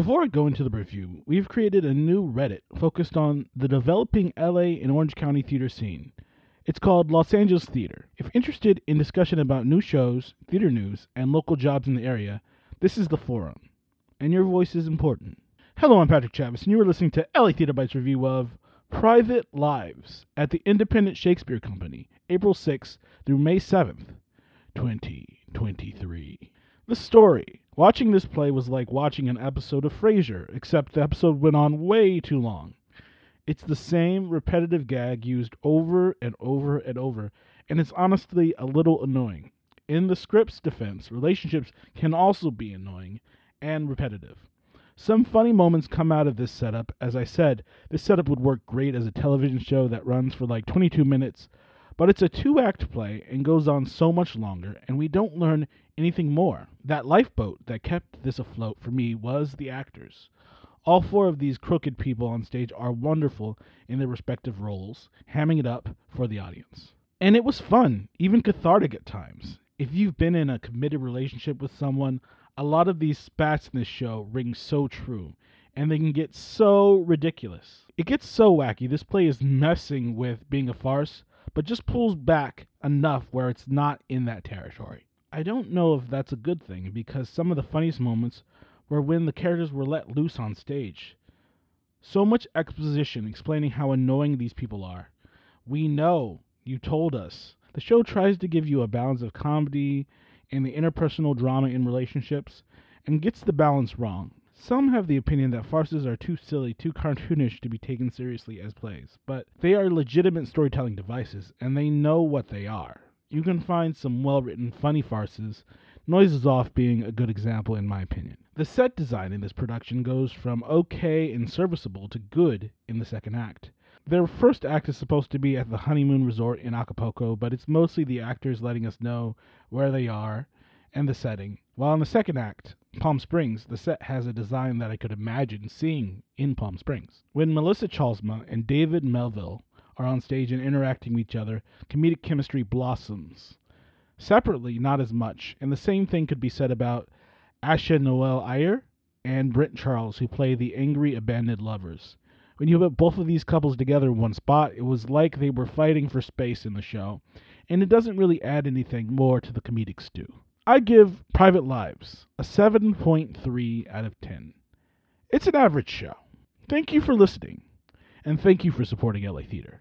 Before I go into the review, we've created a new Reddit focused on the developing LA and Orange County theater scene. It's called Los Angeles Theater. If interested in discussion about new shows, theater news, and local jobs in the area, this is the forum. And your voice is important. Hello, I'm Patrick Chavis, and you are listening to LA Theater Bites review of Private Lives at the Independent Shakespeare Company, April 6th through May 7th, 2023. The story. Watching this play was like watching an episode of Frasier, except the episode went on way too long. It's the same repetitive gag used over and over and over, and it's honestly a little annoying. In the script's defense, relationships can also be annoying and repetitive. Some funny moments come out of this setup. As I said, this setup would work great as a television show that runs for like 22 minutes, but it's a two act play and goes on so much longer, and we don't learn anything more. That lifeboat that kept this afloat for me was the actors. All four of these crooked people on stage are wonderful in their respective roles, hamming it up for the audience. And it was fun, even cathartic at times. If you've been in a committed relationship with someone, a lot of these spats in this show ring so true, and they can get so ridiculous. It gets so wacky, this play is messing with being a farce, but just pulls back enough where it's not in that territory. I don't know if that's a good thing because some of the funniest moments were when the characters were let loose on stage. So much exposition explaining how annoying these people are. We know, you told us. The show tries to give you a balance of comedy and the interpersonal drama in relationships and gets the balance wrong. Some have the opinion that farces are too silly, too cartoonish to be taken seriously as plays, but they are legitimate storytelling devices and they know what they are you can find some well written, funny farces, Noises Off being a good example, in my opinion. The set design in this production goes from okay and serviceable to good in the second act. Their first act is supposed to be at the honeymoon resort in Acapulco, but it's mostly the actors letting us know where they are and the setting. While in the second act, Palm Springs, the set has a design that I could imagine seeing in Palm Springs. When Melissa Chalsma and David Melville are on stage and interacting with each other, comedic chemistry blossoms. Separately, not as much, and the same thing could be said about Asha Noel Ayer and Brent Charles, who play the angry, abandoned lovers. When you put both of these couples together in one spot, it was like they were fighting for space in the show, and it doesn't really add anything more to the comedic stew. I give Private Lives a 7.3 out of 10. It's an average show. Thank you for listening, and thank you for supporting LA Theater.